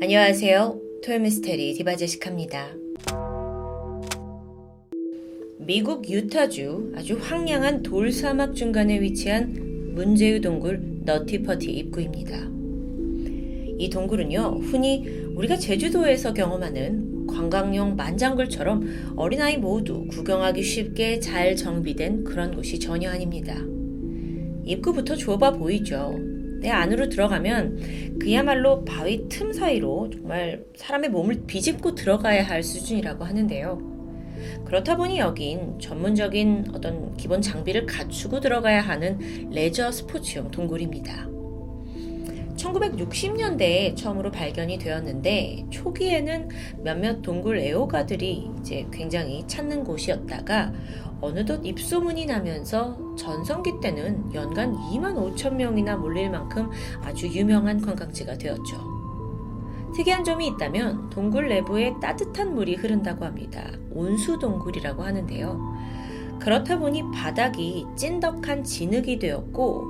안녕하세요. 토요미스테리 디바제식합니다. 미국 유타주 아주 황량한 돌사막 중간에 위치한 문제의 동굴 너티퍼티 입구입니다. 이 동굴은요, 흔히 우리가 제주도에서 경험하는 관광용 만장굴처럼 어린아이 모두 구경하기 쉽게 잘 정비된 그런 곳이 전혀 아닙니다. 입구부터 좁아 보이죠. 내 안으로 들어가면 그야말로 바위 틈 사이로 정말 사람의 몸을 비집고 들어가야 할 수준이라고 하는데요. 그렇다 보니 여긴 전문적인 어떤 기본 장비를 갖추고 들어가야 하는 레저 스포츠용 동굴입니다. 1960년대에 처음으로 발견이 되었는데 초기에는 몇몇 동굴 애호가들이 이제 굉장히 찾는 곳이었다가 어느덧 입소문이 나면서 전성기 때는 연간 2만 5천 명이나 몰릴 만큼 아주 유명한 관광지가 되었죠. 특이한 점이 있다면 동굴 내부에 따뜻한 물이 흐른다고 합니다. 온수 동굴이라고 하는데요. 그렇다 보니 바닥이 찐덕한 진흙이 되었고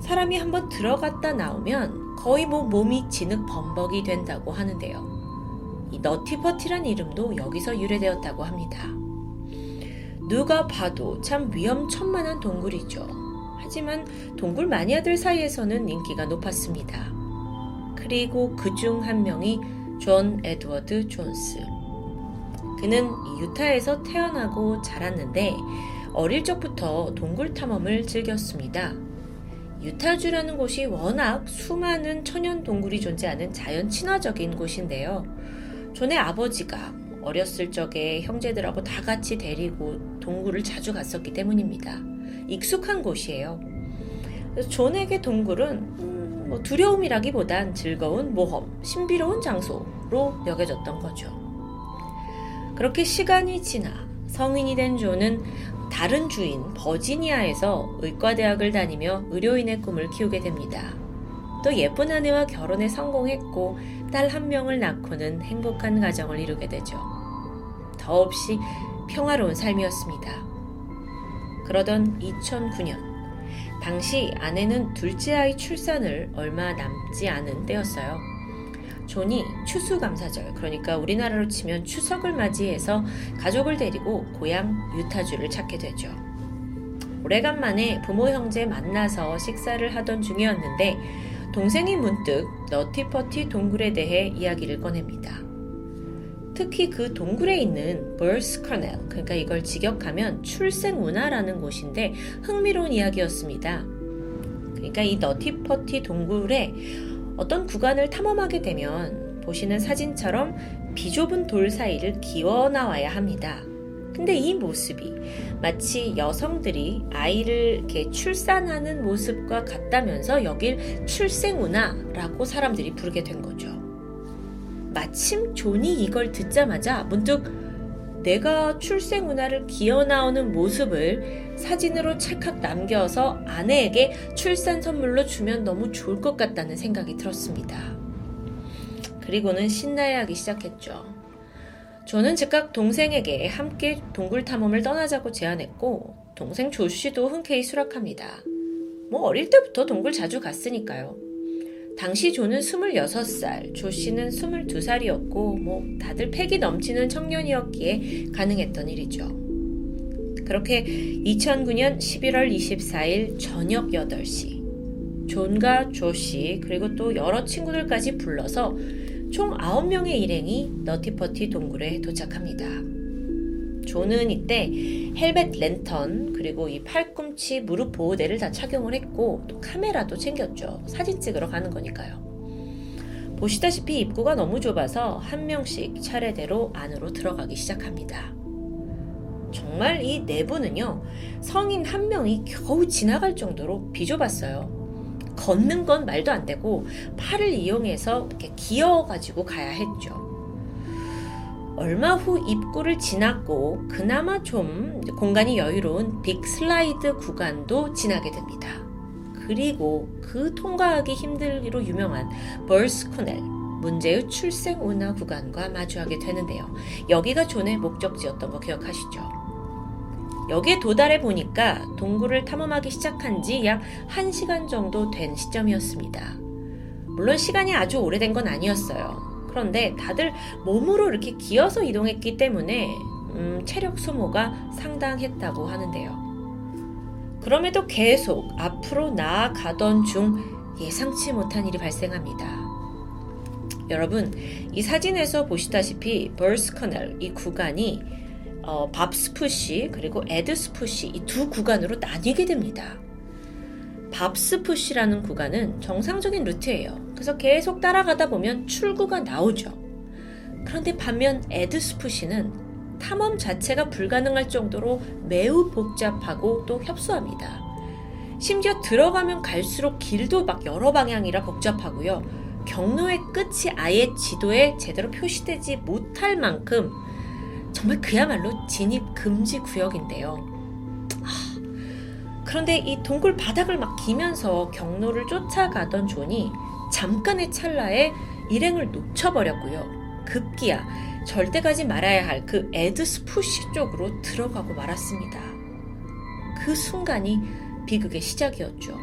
사람이 한번 들어갔다 나오면 거의 뭐 몸이 진흙 범벅이 된다고 하는데요. 이 너티퍼티란 이름도 여기서 유래되었다고 합니다. 누가 봐도 참 위험천만한 동굴이죠. 하지만 동굴 마니아들 사이에서는 인기가 높았습니다. 그리고 그 중 한 명이 존 에드워드 존스. 그는 유타에서 태어나고 자랐는데 어릴 적부터 동굴 탐험을 즐겼습니다. 유타주라는 곳이 워낙 수많은 천연 동굴이 존재하는 자연 친화적인 곳인데요. 존의 아버지가 어렸을 적에 형제들하고 다 같이 데리고 동굴을 자주 갔었기 때문입니다. 익숙한 곳이에요. 존에게 동굴은 음, 뭐 두려움이라기보단 즐거운 모험, 신비로운 장소로 여겨졌던 거죠. 그렇게 시간이 지나 성인이 된 존은 다른 주인 버지니아에서 의과대학을 다니며 의료인의 꿈을 키우게 됩니다. 또 예쁜 아내와 결혼에 성공했고 딸 한 명을 낳고는 행복한 가정을 이루게 되죠. 더없이 평화로운 삶이었습니다. 그러던 2009년, 당시 아내는 둘째 아이 출산을 얼마 남지 않은 때였어요. 존이 추수감사절, 그러니까 우리나라로 치면 추석을 맞이해서 가족을 데리고 고향 유타주를 찾게 되죠. 오래간만에 부모 형제 만나서 식사를 하던 중이었는데 동생이 문득 너티퍼티 동굴에 대해 이야기를 꺼냅니다. 특히 그 동굴에 있는 birth canal, 그러니까 이걸 직역하면 출생 운하라는 곳인데 흥미로운 이야기였습니다. 그러니까 이 너티퍼티 동굴에 어떤 구간을 탐험하게 되면 보시는 사진처럼 비좁은 돌 사이를 기어 나와야 합니다. 근데 이 모습이 마치 여성들이 아이를 이렇게 출산하는 모습과 같다면서 여길 출생운하라고 사람들이 부르게 된 거죠. 마침 존이 이걸 듣자마자 문득 내가 출생운하를 기어 나오는 모습을 사진으로 찰칵 남겨서 아내에게 출산 선물로 주면 너무 좋을 것 같다는 생각이 들었습니다. 그리고는 신나야 하기 시작했죠. 저는 즉각 동생에게 함께 동굴 탐험을 떠나자고 제안했고 동생 조 씨도 흔쾌히 수락합니다. 뭐 어릴 때부터 동굴 자주 갔으니까요. 당시 조는 26살, 조 씨는 22살이었고 뭐 다들 패기 넘치는 청년이었기에 가능했던 일이죠. 그렇게 2009년 11월 24일 저녁 8시 존과 조 씨 그리고 또 여러 친구들까지 불러서 총 9명의 일행이 너티퍼티 동굴에 도착합니다. 존은 이때 헬멧 랜턴 그리고 이 팔꿈치 무릎 보호대를 다 착용을 했고 또 카메라도 챙겼죠. 사진 찍으러 가는 거니까요. 보시다시피 입구가 너무 좁아서 한 명씩 차례대로 안으로 들어가기 시작합니다. 정말 이 내부는요, 성인 한 명이 겨우 지나갈 정도로 비좁았어요. 걷는 건 말도 안 되고 팔을 이용해서 이렇게 기어가지고 가야 했죠. 얼마 후 입구를 지났고 그나마 좀 공간이 여유로운 빅 슬라이드 구간도 지나게 됩니다. 그리고 그 통과하기 힘들기로 유명한 벌스 코넬 문제의 출생 운하 구간과 마주하게 되는데요. 여기가 존의 목적지였던 거 기억하시죠? 여기에 도달해 보니까 동굴을 탐험하기 시작한 지 약 1시간 정도 된 시점이었습니다. 물론 시간이 아주 오래된 건 아니었어요. 그런데 다들 몸으로 이렇게 기어서 이동했기 때문에 음, 체력 소모가 상당했다고 하는데요. 그럼에도 계속 앞으로 나아가던 중 예상치 못한 일이 발생합니다. 여러분, 이 사진에서 보시다시피 벌스커넬 이 구간이 어, 밥스푸시 그리고 에드스푸시 이 두 구간으로 나뉘게 됩니다. 밥스푸시라는 구간은 정상적인 루트예요. 그래서 계속 따라가다 보면 출구가 나오죠. 그런데 반면 에드스푸시는 탐험 자체가 불가능할 정도로 매우 복잡하고 또 협소합니다. 심지어 들어가면 갈수록 길도 막 여러 방향이라 복잡하고요. 경로의 끝이 아예 지도에 제대로 표시되지 못할 만큼 정말 그야말로 진입 금지 구역인데요. 그런데 이 동굴 바닥을 막 기면서 경로를 쫓아가던 존이 잠깐의 찰나에 일행을 놓쳐버렸고요. 급기야 절대 가지 말아야 할 그 Ed's Push 쪽으로 들어가고 말았습니다. 그 순간이 비극의 시작이었죠.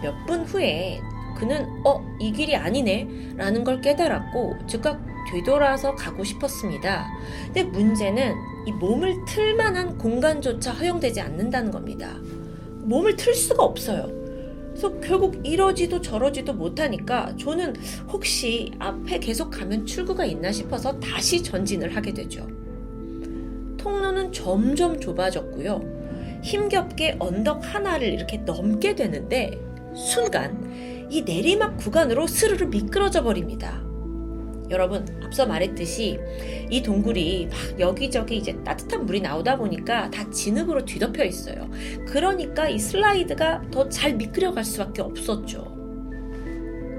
몇 분 후에 그는 어, 이 길이 아니네 라는 걸 깨달았고 즉각 되돌아서 가고 싶었습니다. 근데 문제는 이 몸을 틀 만한 공간조차 허용되지 않는다는 겁니다. 몸을 틀 수가 없어요. 그래서 결국 이러지도 저러지도 못하니까 저는 혹시 앞에 계속 가면 출구가 있나 싶어서 다시 전진을 하게 되죠. 통로는 점점 좁아졌고요. 힘겹게 언덕 하나를 이렇게 넘게 되는데 순간 이 내리막 구간으로 스르르 미끄러져 버립니다. 여러분 앞서 말했듯이 이 동굴이 막 여기저기 이제 따뜻한 물이 나오다 보니까 다 진흙으로 뒤덮여 있어요. 그러니까 이 슬라이드가 더 잘 미끄러 갈 수밖에 없었죠.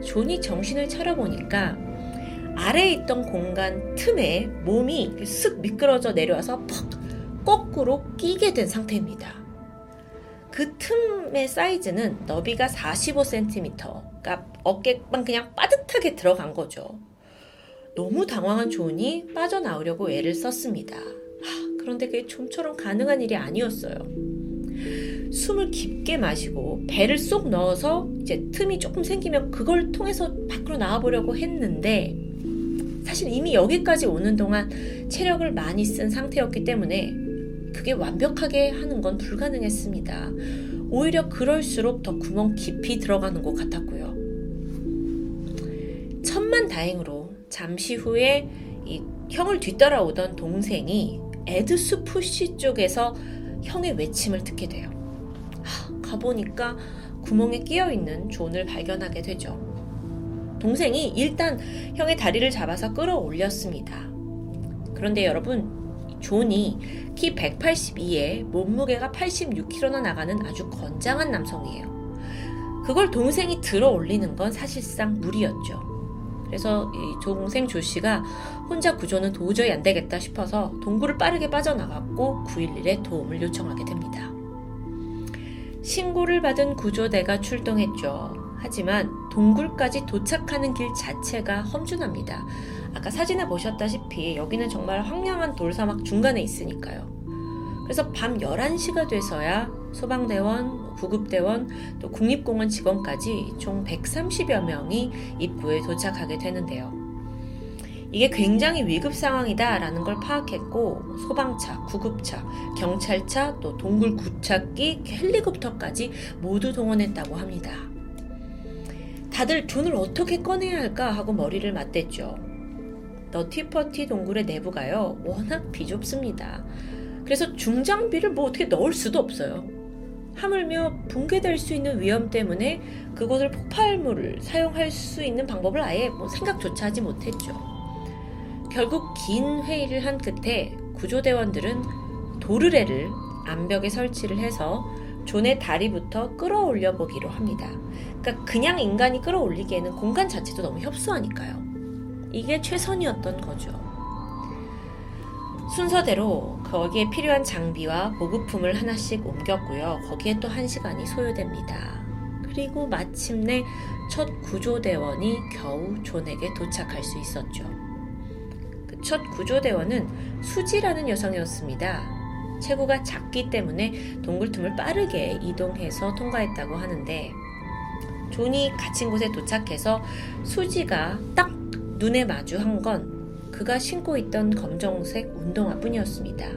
존이 정신을 차려보니까 아래에 있던 공간 틈에 몸이 쓱 미끄러져 내려와서 퍽 거꾸로 끼게 된 상태입니다. 그 틈의 사이즈는 너비가 45cm, 그러니까 어깨만 그냥 빠듯하게 들어간 거죠. 너무 당황한 존이 빠져나오려고 애를 썼습니다. 하, 그런데 그게 좀처럼 가능한 일이 아니었어요. 숨을 깊게 마시고 배를 쏙 넣어서 이제 틈이 조금 생기면 그걸 통해서 밖으로 나와보려고 했는데 사실 이미 여기까지 오는 동안 체력을 많이 쓴 상태였기 때문에 그게 완벽하게 하는 건 불가능했습니다. 오히려 그럴수록 더 구멍 깊이 들어가는 것 같았고요. 천만 다행으로 잠시 후에 이 형을 뒤따라오던 동생이 에드스푸시 쪽에서 형의 외침을 듣게 돼요. 하, 가보니까 구멍에 끼어 있는 존을 발견하게 되죠. 동생이 일단 형의 다리를 잡아서 끌어올렸습니다. 그런데 여러분, 존이 키 182에 몸무게가 86kg나 나가는 아주 건장한 남성이에요. 그걸 동생이 들어 올리는 건 사실상 무리였죠. 그래서 이 조동생 조쉬가 혼자 구조는 도저히 안 되겠다 싶어서 동굴을 빠르게 빠져나갔고 911에 도움을 요청하게 됩니다. 신고를 받은 구조대가 출동했죠. 하지만 동굴까지 도착하는 길 자체가 험준합니다. 아까 사진에 보셨다시피 여기는 정말 황량한 돌사막 중간에 있으니까요. 그래서 밤 11시가 돼서야 소방대원, 구급대원, 또 국립공원 직원까지 총 130여 명이 입구에 도착하게 되는데요. 이게 굉장히 위급 상황이다라는 걸 파악했고 소방차, 구급차, 경찰차, 또 동굴 구착기, 헬리콥터까지 모두 동원했다고 합니다. 다들 존을 어떻게 꺼내야 할까 하고 머리를 맞댔죠. 너티퍼티 동굴의 내부가요 워낙 비좁습니다. 그래서 중장비를 뭐 어떻게 넣을 수도 없어요. 하물며 붕괴될 수 있는 위험 때문에 그곳을 폭발물을 사용할 수 있는 방법을 아예 뭐 생각조차 하지 못했죠. 결국 긴 회의를 한 끝에 구조대원들은 도르래를 암벽에 설치를 해서 존의 다리부터 끌어올려 보기로 합니다. 그러니까 그냥 인간이 끌어올리기에는 공간 자체도 너무 협소하니까요. 이게 최선이었던 거죠. 순서대로 거기에 필요한 장비와 보급품을 하나씩 옮겼고요. 거기에 또 한 시간이 소요됩니다. 그리고 마침내 첫 구조대원이 겨우 존에게 도착할 수 있었죠. 그 첫 구조대원은 수지라는 여성이었습니다. 체구가 작기 때문에 동굴 틈을 빠르게 이동해서 통과했다고 하는데 존이 갇힌 곳에 도착해서 수지가 딱 눈에 마주한 건 그가 신고 있던 검정색 운동화뿐이었습니다.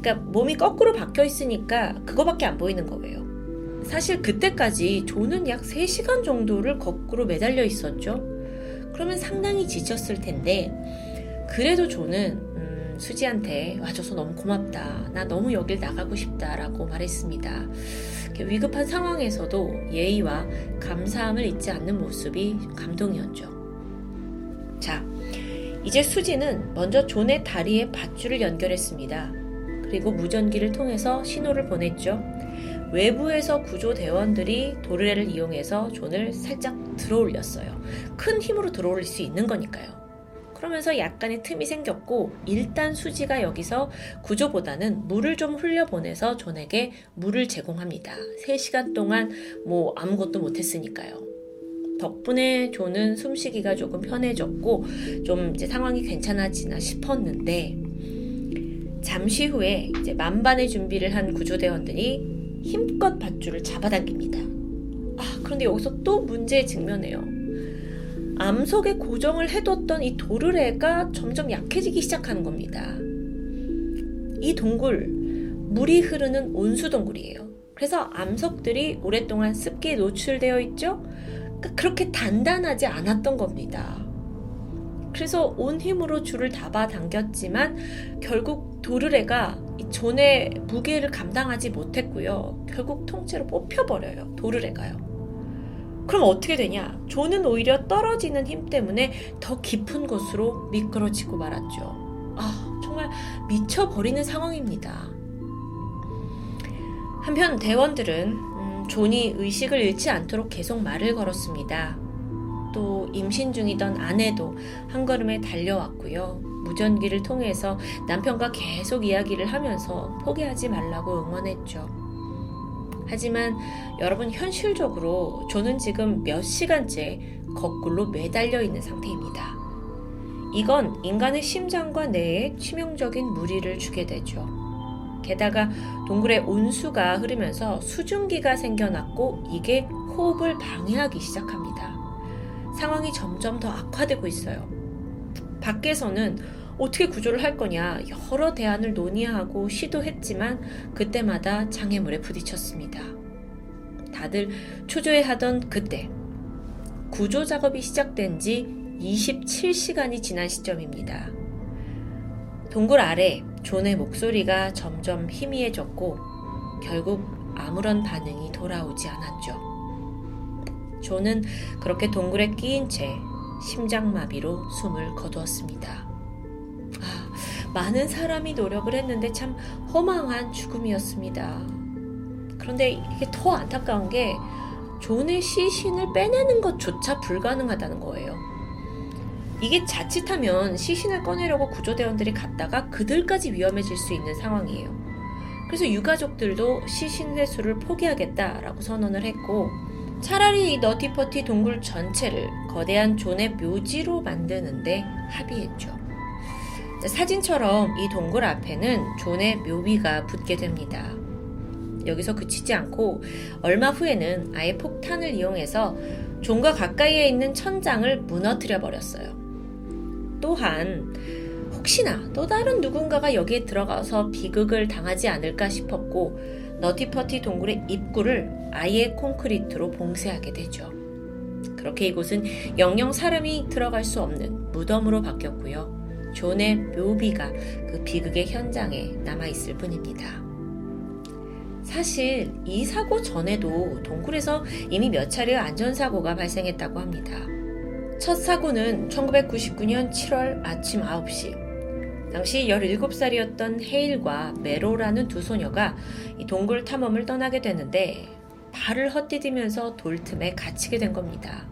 그러니까 몸이 거꾸로 박혀 있으니까 그거밖에 안 보이는 거예요. 사실 그때까지 조는 약 3시간 정도를 거꾸로 매달려 있었죠. 그러면 상당히 지쳤을 텐데 그래도 조는 음, 수지한테 와줘서 너무 고맙다. 나 너무 여길 나가고 싶다라고 말했습니다. 위급한 상황에서도 예의와 감사함을 잊지 않는 모습이 감동이었죠. 자, 이제 수지는 먼저 존의 다리에 밧줄을 연결했습니다. 그리고 무전기를 통해서 신호를 보냈죠. 외부에서 구조대원들이 도르래를 이용해서 존을 살짝 들어 올렸어요. 큰 힘으로 들어 올릴 수 있는 거니까요. 그러면서 약간의 틈이 생겼고 일단 수지가 여기서 구조보다는 물을 좀 흘려보내서 존에게 물을 제공합니다. 3시간 동안 뭐 아무것도 못했으니까요. 덕분에 존은 숨쉬기가 조금 편해졌고 좀 이제 상황이 괜찮아지나 싶었는데 잠시 후에 이제 만반의 준비를 한 구조대원들이 힘껏 밧줄을 잡아당깁니다. 아, 그런데 여기서 또 문제에 직면해요. 암석에 고정을 해뒀던 이 도르래가 점점 약해지기 시작하는 겁니다. 이 동굴, 물이 흐르는 온수 동굴이에요. 그래서 암석들이 오랫동안 습기에 노출되어 있죠? 그러니까 그렇게 단단하지 않았던 겁니다. 그래서 온 힘으로 줄을 잡아당겼지만 결국 도르래가 존의 무게를 감당하지 못했고요. 결국 통째로 뽑혀버려요. 도르래가요. 그럼 어떻게 되냐? 존은 오히려 떨어지는 힘 때문에 더 깊은 곳으로 미끄러지고 말았죠. 아, 정말 미쳐버리는 상황입니다. 한편 대원들은 음, 존이 의식을 잃지 않도록 계속 말을 걸었습니다. 또 임신 중이던 아내도 한 걸음에 달려왔고요. 무전기를 통해서 남편과 계속 이야기를 하면서 포기하지 말라고 응원했죠. 하지만 여러분 현실적으로 저는 지금 몇 시간째 거꾸로 매달려 있는 상태입니다. 이건 인간의 심장과 뇌에 치명적인 무리를 주게 되죠. 게다가 동굴에 온수가 흐르면서 수증기가 생겨났고 이게 호흡을 방해하기 시작합니다. 상황이 점점 더 악화되고 있어요. 밖에서는 어떻게 구조를 할 거냐 여러 대안을 논의하고 시도했지만 그때마다 장애물에 부딪혔습니다. 다들 초조해하던 그때 구조 작업이 시작된 지 27시간이 지난 시점입니다. 동굴 아래 존의 목소리가 점점 희미해졌고 결국 아무런 반응이 돌아오지 않았죠. 존은 그렇게 동굴에 끼인 채 심장마비로 숨을 거두었습니다. 많은 사람이 노력을 했는데 참 허망한 죽음이었습니다. 그런데 이게 더 안타까운 게 존의 시신을 빼내는 것조차 불가능하다는 거예요. 이게 자칫하면 시신을 꺼내려고 구조대원들이 갔다가 그들까지 위험해질 수 있는 상황이에요. 그래서 유가족들도 시신 회수를 포기하겠다라고 선언을 했고 차라리 이 너티퍼티 동굴 전체를 거대한 존의 묘지로 만드는데 합의했죠. 사진처럼 이 동굴 앞에는 존의 묘비가 붙게 됩니다. 여기서 그치지 않고 얼마 후에는 아예 폭탄을 이용해서 존과 가까이에 있는 천장을 무너뜨려 버렸어요. 또한 혹시나 또 다른 누군가가 여기에 들어가서 비극을 당하지 않을까 싶었고 너티퍼티 동굴의 입구를 아예 콘크리트로 봉쇄하게 되죠. 그렇게 이곳은 영영 사람이 들어갈 수 없는 무덤으로 바뀌었고요. 존의 묘비가 그 비극의 현장에 남아있을 뿐입니다. 사실 이 사고 전에도 동굴에서 이미 몇 차례 안전사고가 발생했다고 합니다. 첫 사고는 1999년 7월 아침 9시. 당시 17살이었던 헤일과 메로라는 두 소녀가 이 동굴 탐험을 떠나게 되는데 발을 헛디디면서 돌틈에 갇히게 된 겁니다.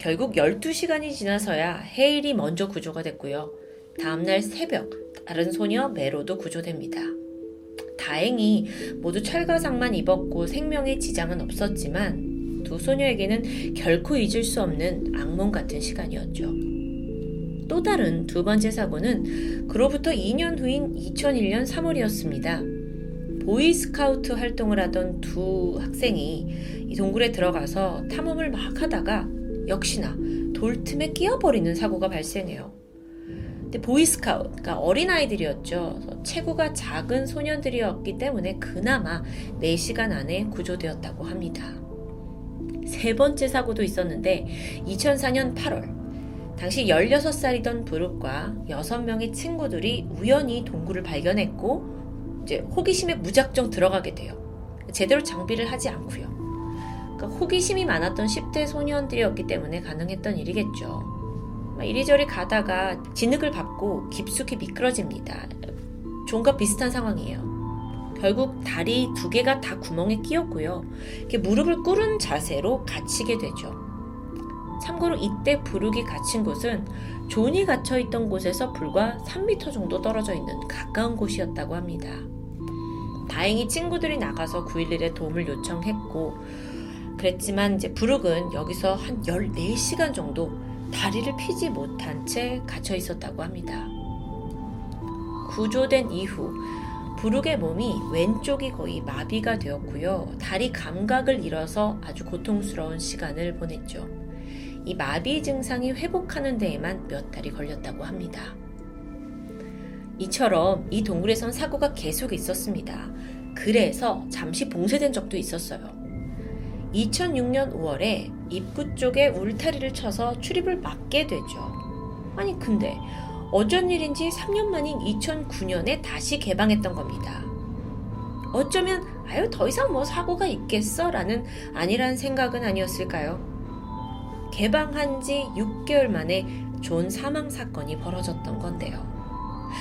결국 12시간이 지나서야 헤일이 먼저 구조가 됐고요. 다음날 새벽 다른 소녀 메로도 구조됩니다. 다행히 모두 철가상만 입었고 생명에 지장은 없었지만 두 소녀에게는 결코 잊을 수 없는 악몽 같은 시간이었죠. 또 다른 두 번째 사고는 그로부터 2년 후인 2001년 3월이었습니다. 보이스카우트 활동을 하던 두 학생이 이 동굴에 들어가서 탐험을 막 하다가 역시나 돌틈에 끼어버리는 사고가 발생해요. 근데 보이스카우트, 그러니까 어린아이들이었죠. 체구가 작은 소년들이었기 때문에 그나마 4시간 안에 구조되었다고 합니다. 세 번째 사고도 있었는데 2004년 8월 당시 16살이던 브룩과 6명의 친구들이 우연히 동굴을 발견했고 이제 호기심에 무작정 들어가게 돼요. 제대로 장비를 하지 않고요. 그러니까 호기심이 많았던 10대 소년들이었기 때문에 가능했던 일이겠죠. 이리저리 가다가 진흙을 밟고 깊숙이 미끄러집니다. 종과 비슷한 상황이에요. 결국 다리 두 개가 다 구멍에 끼었고요. 무릎을 꿇은 자세로 갇히게 되죠. 참고로 이때 브룩이 갇힌 곳은 존이 갇혀 있던 곳에서 불과 3m 정도 떨어져 있는 가까운 곳이었다고 합니다. 다행히 친구들이 나가서 911에 도움을 요청했고, 그랬지만 이제 부룩은 여기서 한 14시간 정도 다리를 피지 못한 채 갇혀 있었다고 합니다. 구조된 이후 부룩의 몸이 왼쪽이 거의 마비가 되었고요. 다리 감각을 잃어서 아주 고통스러운 시간을 보냈죠. 이 마비 증상이 회복하는 데에만 몇 달이 걸렸다고 합니다. 이처럼 이 동굴에선 사고가 계속 있었습니다. 그래서 잠시 봉쇄된 적도 있었어요. 2006년 5월에 입구 쪽에 울타리를 쳐서 출입을 막게 되죠. 아니, 근데 어쩐 일인지 3년 만인 2009년에 다시 개방했던 겁니다. 어쩌면, 아유, 더 이상 뭐 사고가 있겠어? 라는 아니란 생각은 아니었을까요? 개방한 지 6개월 만에 존 사망 사건이 벌어졌던 건데요.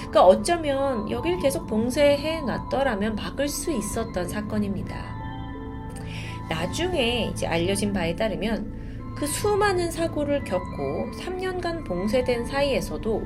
그러니까 어쩌면 여길 계속 봉쇄해 놨더라면 막을 수 있었던 사건입니다. 나중에 이제 알려진 바에 따르면 그 수많은 사고를 겪고 3년간 봉쇄된 사이에서도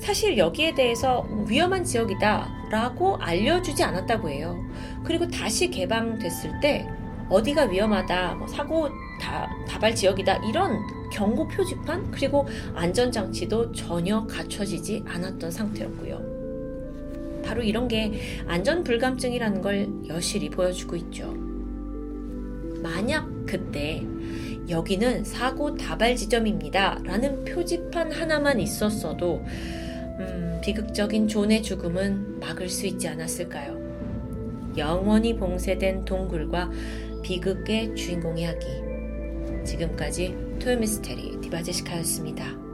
사실 여기에 대해서 위험한 지역이다 라고 알려주지 않았다고 해요. 그리고 다시 개방됐을 때 어디가 위험하다, 뭐 사고 다, 다발 지역이다 이런 경고 표지판 그리고 안전장치도 전혀 갖춰지지 않았던 상태였고요. 바로 이런 게 안전 불감증이라는 걸 여실히 보여주고 있죠. 만약 그때 여기는 사고 다발 지점입니다. 라는 표지판 하나만 있었어도, 음, 비극적인 존의 죽음은 막을 수 있지 않았을까요? 영원히 봉쇄된 동굴과 비극의 주인공 이야기. 지금까지 토요미스테리 디바제시카였습니다.